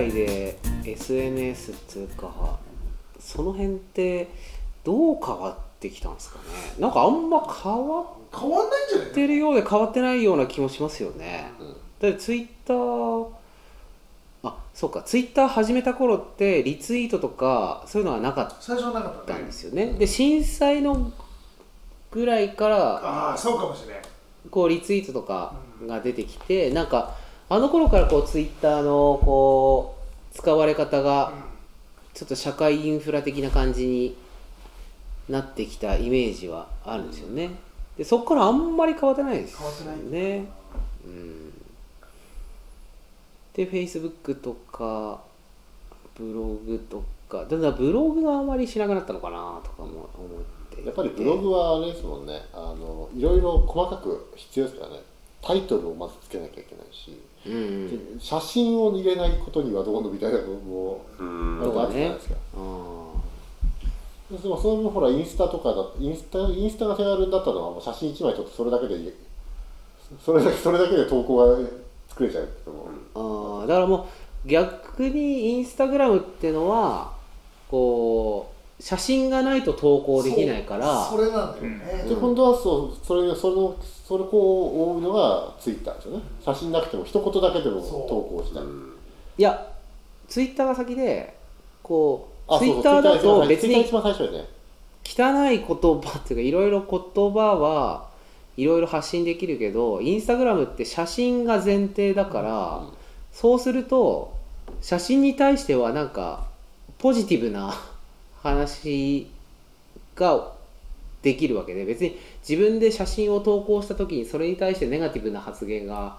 らいで SNS っつうかその辺ってどう変わってきたんですかね？なんかあんま変わっ変わんないんじゃないてるようで変わってないような気もしますよね、だってツイッターあそうか。ツイッター始めた頃ってリツイートとかそういうのはなかっ最初はなかったんですよね。で震災のぐらいからああそうかもしれないこうリツイートとかが出てきてなんかあの頃からこうツイッターのこう使われ方がちょっと社会インフラ的な感じになってきたイメージはあるんですよね。でそこからあんまり変わってないです変わってない。ねうん。で Facebook とかブログとかだんだんブログがあまりしなくなったのかなとかも思っていて。やっぱりブログはあれですもんね。あのいろいろ細かく必要ですからねタイトルをまずつけなきゃいけないし、うんうん。で写真を入れないことにはどうのみたいなのもあったじゃないですか、あでもそれもほらインスタとかだインスタインスタが手軽になったのはもう写真1枚撮ってそれだけでいい。それだけそれだけで投稿が作れちゃうけども、ーあー。だからもう逆にインスタグラムっていうのはこう写真がないと投稿できないから。それなんだよね、で今度はそうそれそれのそれこう覆うのがツイッターですよね。写真なくても一言だけでも投稿したい。いやツイッターが先でこうあツイッターだと別に汚い言葉っていうかいろいろ言葉はいろいろ発信できるけどインスタグラムって写真が前提だから、そうすると写真に対してはなんかポジティブな話ができるわけで別に自分で写真を投稿した時にそれに対してネガティブな発言が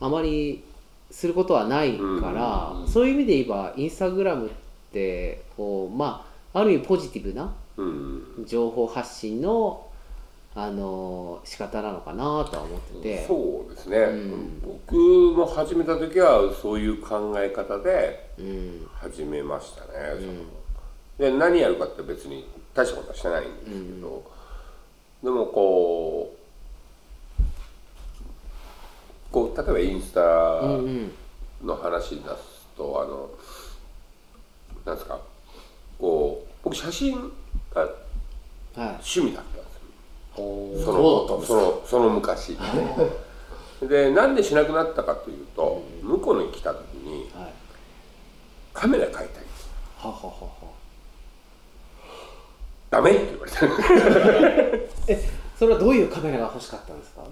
あまりすることはないから、うん。そういう意味で言えばインスタグラムってこうまあある意味ポジティブなうん。情報発信のあの仕方なのかなとは思ってて、そうですね、うん。僕も始めた時はそういう考え方でうん。始めましたね、そので何やるかって別に大したことはしてないんですけど、でもこうこう例えばインスタうんうんの話出すと、あのなんですかこう僕写真がはい。趣味だったんですよ。そそうのそのその昔でなんでしなくなったかというと向こうに来た時にはい。カメラ買いたいんですははははダメ？って言われたえそれはどういうカメラが欲しかったんですか？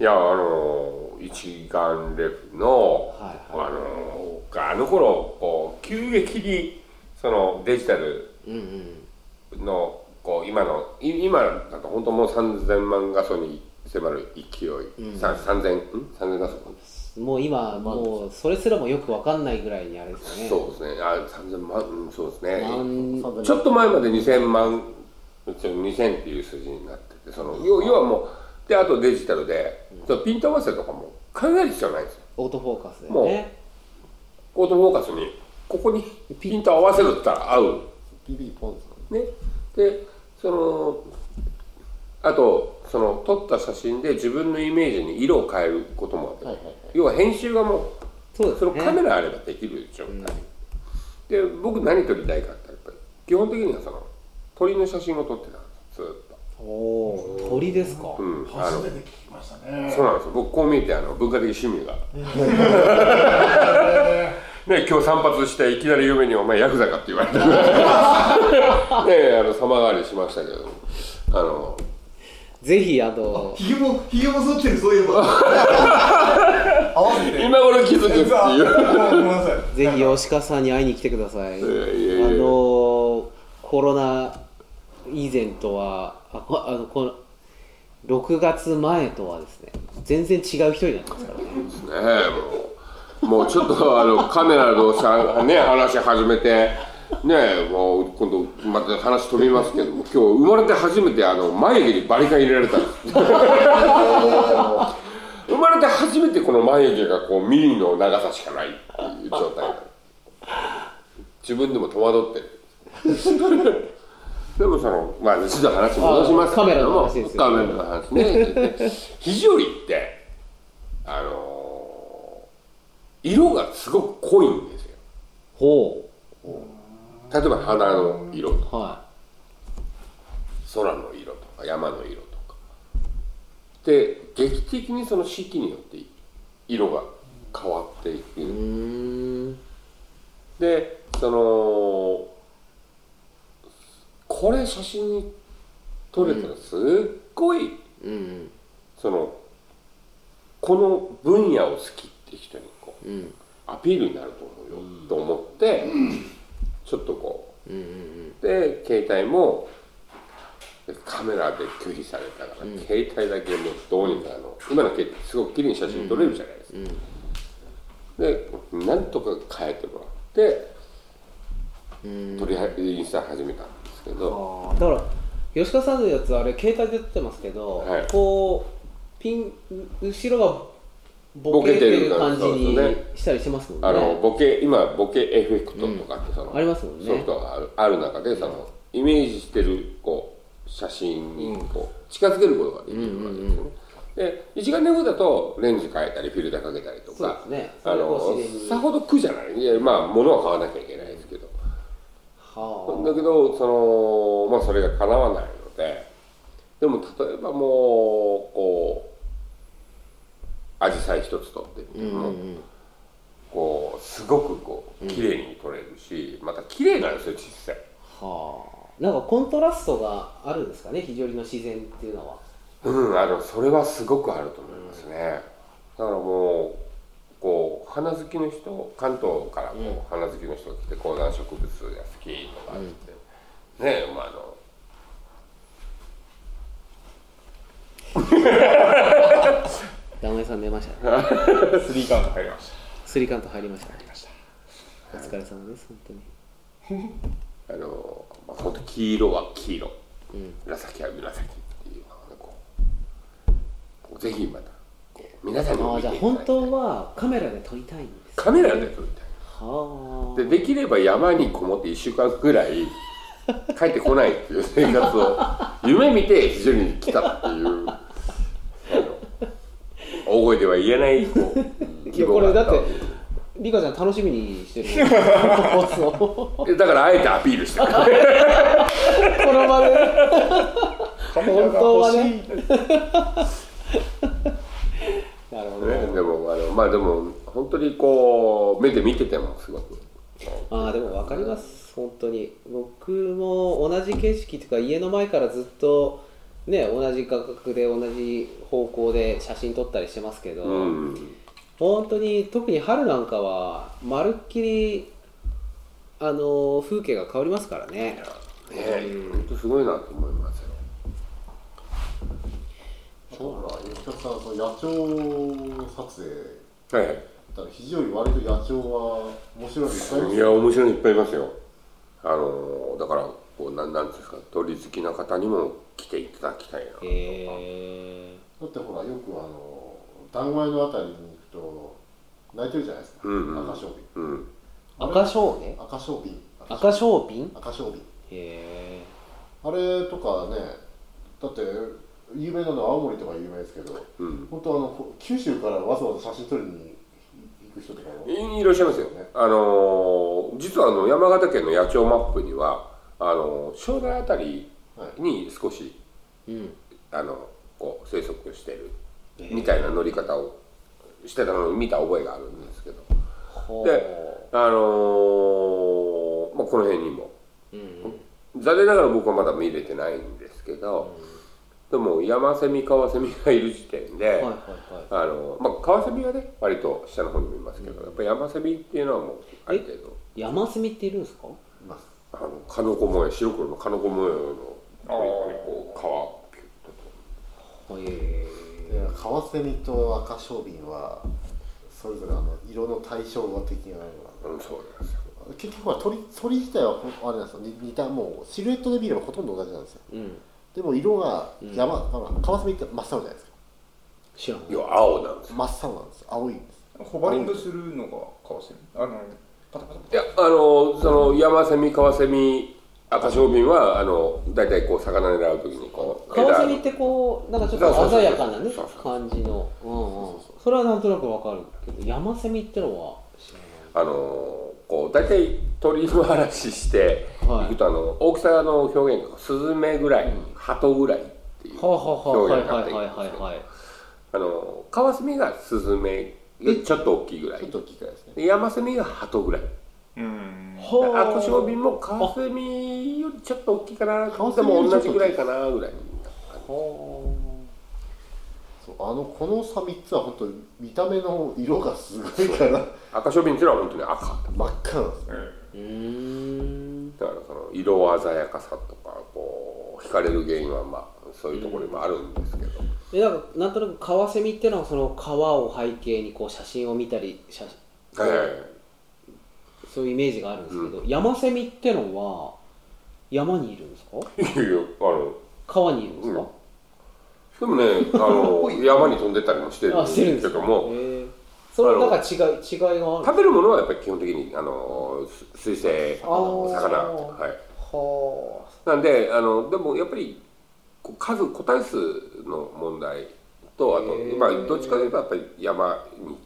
いやあの一眼レフの、はいはあのあの頃こう急激にそのデジタルうんうんのこう今のい今だと本当もう3000万画素に迫る勢い、さ3000ん？3000画素もう今もうそれすらもよくわかんないぐらいにあれですよね。そうですね。あ3000万、うん、そうですね。万ちょっと前まで2000万ちょ2000っていう数字になっててその要要はもうであとデジタルで、そのピント合わせとかも考える必要ないんですよ。オートフォーカスでもうねオートフォーカスにここにピント合わせるって言ったら合う。ビビポンね。でそのあとその撮った写真で自分のイメージに色を変えることもあって、はいはいはい。要は編集がもうそうですね。そのカメラあればできる状態、で僕何撮りたいかってやっぱり基本的にはその鳥の写真を撮ってたんですずっと。おお鳥ですか、うん、あの初めて聞きましたね。そうなんですよ。僕こう見えてあの文化的趣味が。ね今日散髪していきなり嫁に「お前ヤクザか」って言われて。ねあの様変わりしましたけどあのぜひあのひげもひげも剃ってるそういえば。合わせて。今頃気づくっていう。ごめんなさい。ぜひ吉川さんに会いに来てください。いやいやいやあのコロナ以前とはあこあのこの6月前とはですね全然違う人になってますからね。ねえもう。もうちょっとあのカメラのさね話始めてねえもう今度また話飛びますけども今日生まれて初めてあの眉毛にバリカン入れられたんです。生まれて初めてこの眉毛がこうミリの長さしかないっていう状態自分でも戸惑ってる。でもそのまあちょっと話戻しますけれどカメラの話ですよカメラの話ね。で肘折ってあのー色がすごく濃いんですよ。ほ例えば花の色とか。うは空の色とか山の色とか。で劇的にその四季によって色が変わっていく、でそのこれ写真に撮れたらすっごい、うんそのこの分野を好きって人にこううん。アピールになると思うよ、と思ってちょっとこう。んうんうで携帯もカメラで拒否されたから、携帯だけもうどうにかあの。今の携帯すごく綺麗に写真撮れるじゃないですか、でなんとか変えてもらってうん。撮りはインスタ始めたんですけど、だから吉川さんのやつあれ携帯で撮ってますけど、はい。こうピン後ろがボボケてるる感じにしたりしますもんね。あのボケ今ボケエフェクトとかってその、ありますもんね。ソフトがあるある中でそのイメージしてるこう写真にこう近づけることができるわけですよね。で一眼レフだとレンズ変えたりフィルターかけたりとかね。あのさほど苦じゃない。いやまあ物は買わなきゃいけないですけど。はだけどそのまあそれが叶わないのででも例えばもうこうアジサイ一つ取ってみても、こうすごくこう綺麗に撮れるし、また綺麗なんですよ実際。あはあ。なんかコントラストがあるんですかね非常にの自然っていうのは。うんあのそれはすごくあると思いますね、だからもうこう花好きの人関東からこう、花好きの人が来て高山植物が好きとかって、ねまああのダメさん出ましたね。スリーカウント入りましスリーカウント入りました。お疲れ様です本当に。あの、まあ、本当黄色は黄色、紫は紫っていうぜひまた皆さんにあじゃあ本当はカメラで撮りたいんですカメラで撮りたい。はあ。でできれば山にこもって1週間ぐらい 帰ってこないっていう生活を夢見て非常に来たっていう大声では言えない こういやこれだってリカちゃん楽しみにしてる。放送でだからあえてアピールしてる この場で。本当はね。なるほど、ね、でもあのまあでも本当にこう目で見ててもすごく。ああでも分かります。本当に。僕も同じ景色というか家の前からずっとね同じ画角で同じ方向で写真撮ったりしてますけど、うん。本当に特に春なんかはまるっきりあの風景が変わりますからね。ね本当すごいなと思いますよ。そうだ吉田さんその野鳥撮影。はいはい。だから非常に割と野鳥は面白いのいっぱいいますいや面白いのいっぱいいますよ。あのだからこうなんなんですか鳥好きな方にも来ていただきたいなへえだってほらよくあの断崖のあたりに行くと泣いてるじゃないですか、うんうん。赤小瓶うん。赤小ね赤小瓶赤小瓶赤小瓶へえあれとかねだって有名なのは青森とか有名ですけどうん。本当あの九州からわざわざ写真撮りに行く人とかも。いいらっしゃいますよ。ね。あの実はあの山形県の野鳥マップにはあの庄内あたりに少しうん。あのこう生息してる。みたいな乗り方をしてたのを見た覚えがあるんですけど。であのーまあ、この辺にも。うん残念ながら僕はまだ見れてないんですけど、でも山セミカワセミがいる時点で、はいはいはい。あのまあ、カワセミはね割と下の方にもいますけど、やっぱり山セミっていうのはもうある程度。山積みっているんですか？いますあのカノコ模様白黒のカノコ模様のこう皮をピュッとへえでカワセミと赤小瓶はそれぞれあの色の対象的なのがうん、そうなんですよ。結局は鳥鳥自体はほあれなんですよ。に似たもうシルエットで見ればほとんど同じなんですよ。うん。でも色が山、あのカワセミって真っ青じゃないですか。知らん要は青なんですよ。真っ青なんです青いんです。たホバリングするのがカワセミ？あのパタパタパいやあのその山セミカワセミ赤小瓶はあの大体こう魚狙う時にこうカワセミってこうなんかちょっと鮮やかなね感じの。うんうん。それはなんとなくわかるけど山セミってのは知らない。あのここう大体鳥の話してはい。いくとあの大きさの表現がスズメぐらい、鳩ぐらいっていう表はい現になっていくんはいはいですカワセミがスズメちょっと大きいぐらい。ちょっと大きいからですね。でヤマセミが鳩ぐらいうん。はアコショウビンもカワセミよりちょっと大きいかな。カワセでも同じぐらいかなぐらいそうあのこの差3つは本当見た目の色がすごいから。赤ショウビンっていうのは本当に赤。真っ赤なんですねうーんだからその色鮮やかさとかこう惹かれる原因はまあそういうところにもあるんですけど、えなんかなんとなくカワセミってのはその川を背景にこう写真を見たり写はいはいはいそういうイメージがあるんですけど、ヤマセミってのは山にいるんですか？いやいやあの川にいるんですか、でもねあの 山に飛んでったりもしてるんあですけども。それなんか違い違いがある食べるものはやっぱり基本的にあのす水生あー。魚はい。はなんであのでもやっぱり数個体数の問題とあとまあどっちかというとやっぱり山に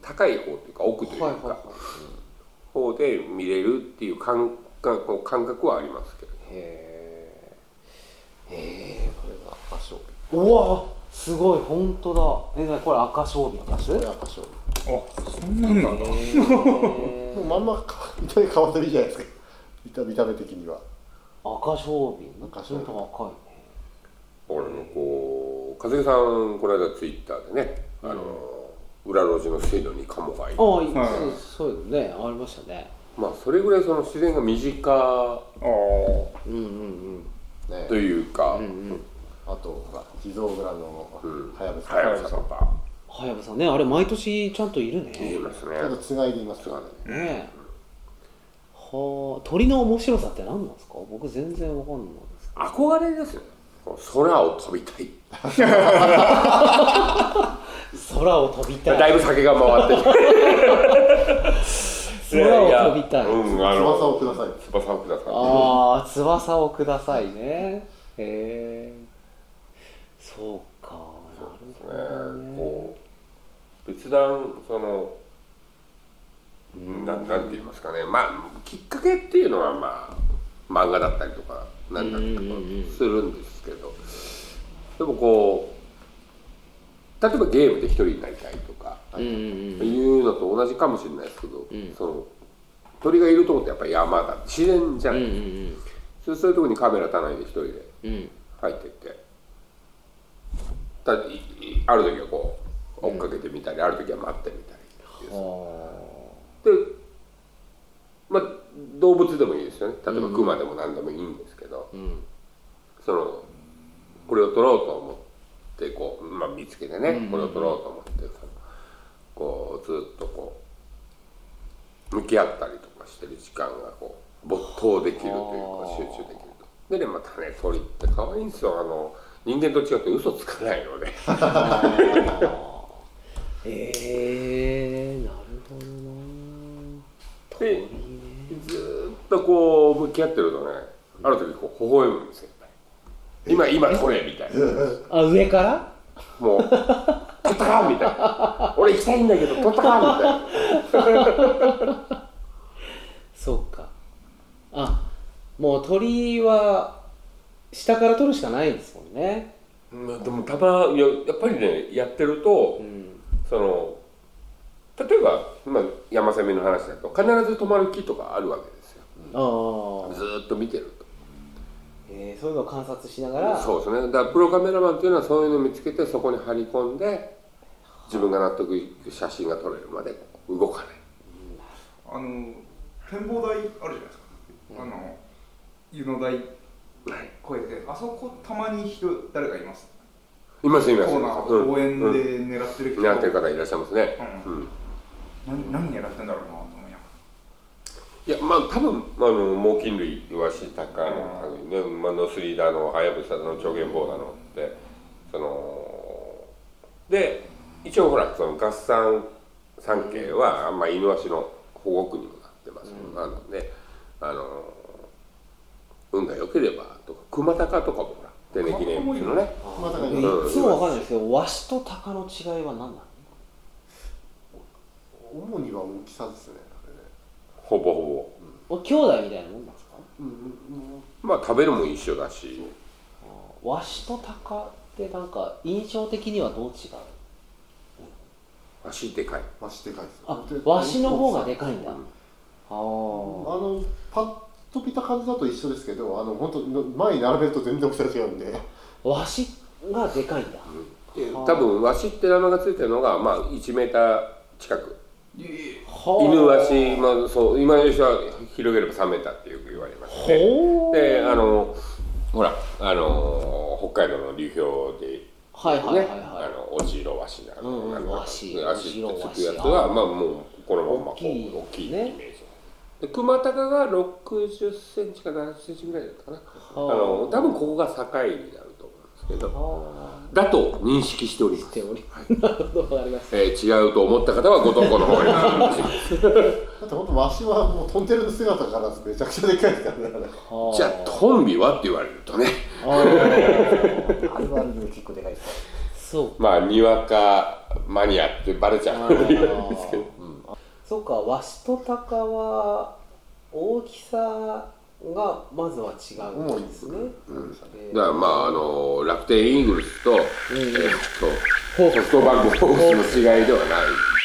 高い方というか奥というか、あはいはいはい方で見れるっていう感覚こう感覚はありますけどへえこれが赤勝うわすごい本当だ。えこれ赤勝負です負これ赤勝あそんなんなんだ負もうまんまか見た目変わってるじゃないですか。見た見た目的には。赤勝負。赤勝負赤いね。俺もこう風さんこの間ツイッターでね、あの裏路地の水路にカモがいる。ああ、いはい。そうそうねありましたね。まあそれぐらいその自然が身近あうんうんね。というか、うんうん。うんあとほら地蔵村のうんはやぶさはやぶさとか。はやぶさねあれ毎年ちゃんといるね。言いますね。ちゃんとつがいでいますからね。ね。はあ鳥の面白さって何なんですか？僕全然わかんないです。憧れですよこう空を飛びたい 空を飛びたい。だいぶ酒が回って 空を飛びたい。うん、あの翼をください。翼をください。ああ翼をくださいね。へえそうか。なるほどね。ねこう別段そのななんて言いますかね。まあきっかけっていうのはまあ漫画だったりとかなんだったりとかするんですけど。でもこう例えばゲームで一人になりたいとかうんうんうん。いうのと同じかもしれないですけど、ん。その鳥がいるとこってやっぱり山だ自然じゃうんない、うんそうそういうとこにカメラ棚に一人でうん。うん入ってって。だいいある時はこう追っかけてみたり、ある時は待ってみたりっていう。でまあ動物でもいいですよね。例えばクマでも何でもいいんですけど、うん。そのこれを撮ろうと思ってこう、まあ、見つけてね、これを撮ろうと思ってこうずっとこう向き合ったりとかしてる時間がこう没頭できるというか集中できると。でねまたね鳥って可愛いんですよ。あの人間と違って嘘つかないので。ええなるほどな。でずーっとこう向き合ってるとねある時こう微笑むんですよ今今撮れみたいな。あ上から？もう「撮ったか!」みたいな「俺行きたいんだけど撮ったか!」みたいな。そうか。あもう鳥は下から取るしかないですもんね。うんでもたまいややっぱりねやってるとうん。その例えば、まあ、山攻めの話だと必ず止まる木とかあるわけですよ。ああずーっと見てるえー、そういうのを観察しながとらそうですね。だからプロカメラマンっていうのはそういうのを見つけてそこに張り込んで自分が納得いく写真が撮れるまで動かない。あの展望台あるじゃないですか、あの湯の台。越えてあそこたまに人誰かいます？いますいます。コーナーうん。公園でうん。狙ってる人、狙ってる方いらっしゃいますね、ううん。何何狙ってんだろうなまあ多分あの猛禽類イワシタカの類ね、まあ、ノスリだのハヤブサだのチョゲンボウだのって。そので一応ほらその合算三景は、まあ、イヌワシの保護区にもなってます、なのであの運が良ければとかクマタカとかもほら天然記念物のね。いうんつもわかんないですけどワシとタカの違いは何なの？主には大きさですねほぼほお兄弟みたいなもんなんですか？ぼまあ食べるも一緒だし。わしとタカってなんか印象的にはどう違う？足でかい。マジでかいですあでわしの方がでかいんだ、ああのパッと見た感じだと一緒ですけどあの本当前に並べると全然大きさが違うんで。あわしがでかいんだ、で多分ワシって名前がついてるのがまあ1メーター近く。はあ犬ワシもそう今の人は広げれば3メーターってよく言われましてほう。であのほらあの北海道の流氷ではいはいはいね、はい、あのオジロワシなの、うんうん。あのワシ足ってつくやつオジロワシ。がまあもうこのまま大きい大きいイねメージ。で熊高が60センチか70センチぐらいだったかな。あ。の多分ここが境になると思うんですけど。あだと認識しております。なるほどわかりますえー違うと思った方はご投稿の方に だって本当わしはもうトンテルの姿からめちゃくちゃでかいですからね。はじゃあトンビはって言われるとね。あー。あ結構でかいですそうまあにわかマニアってバレちゃうので言うんですけど。そうかわしとタカは大きさがまずは違うんですね、えー。だからまああの楽天イーグルスと、えーっとソフトバンクホークスの違いではない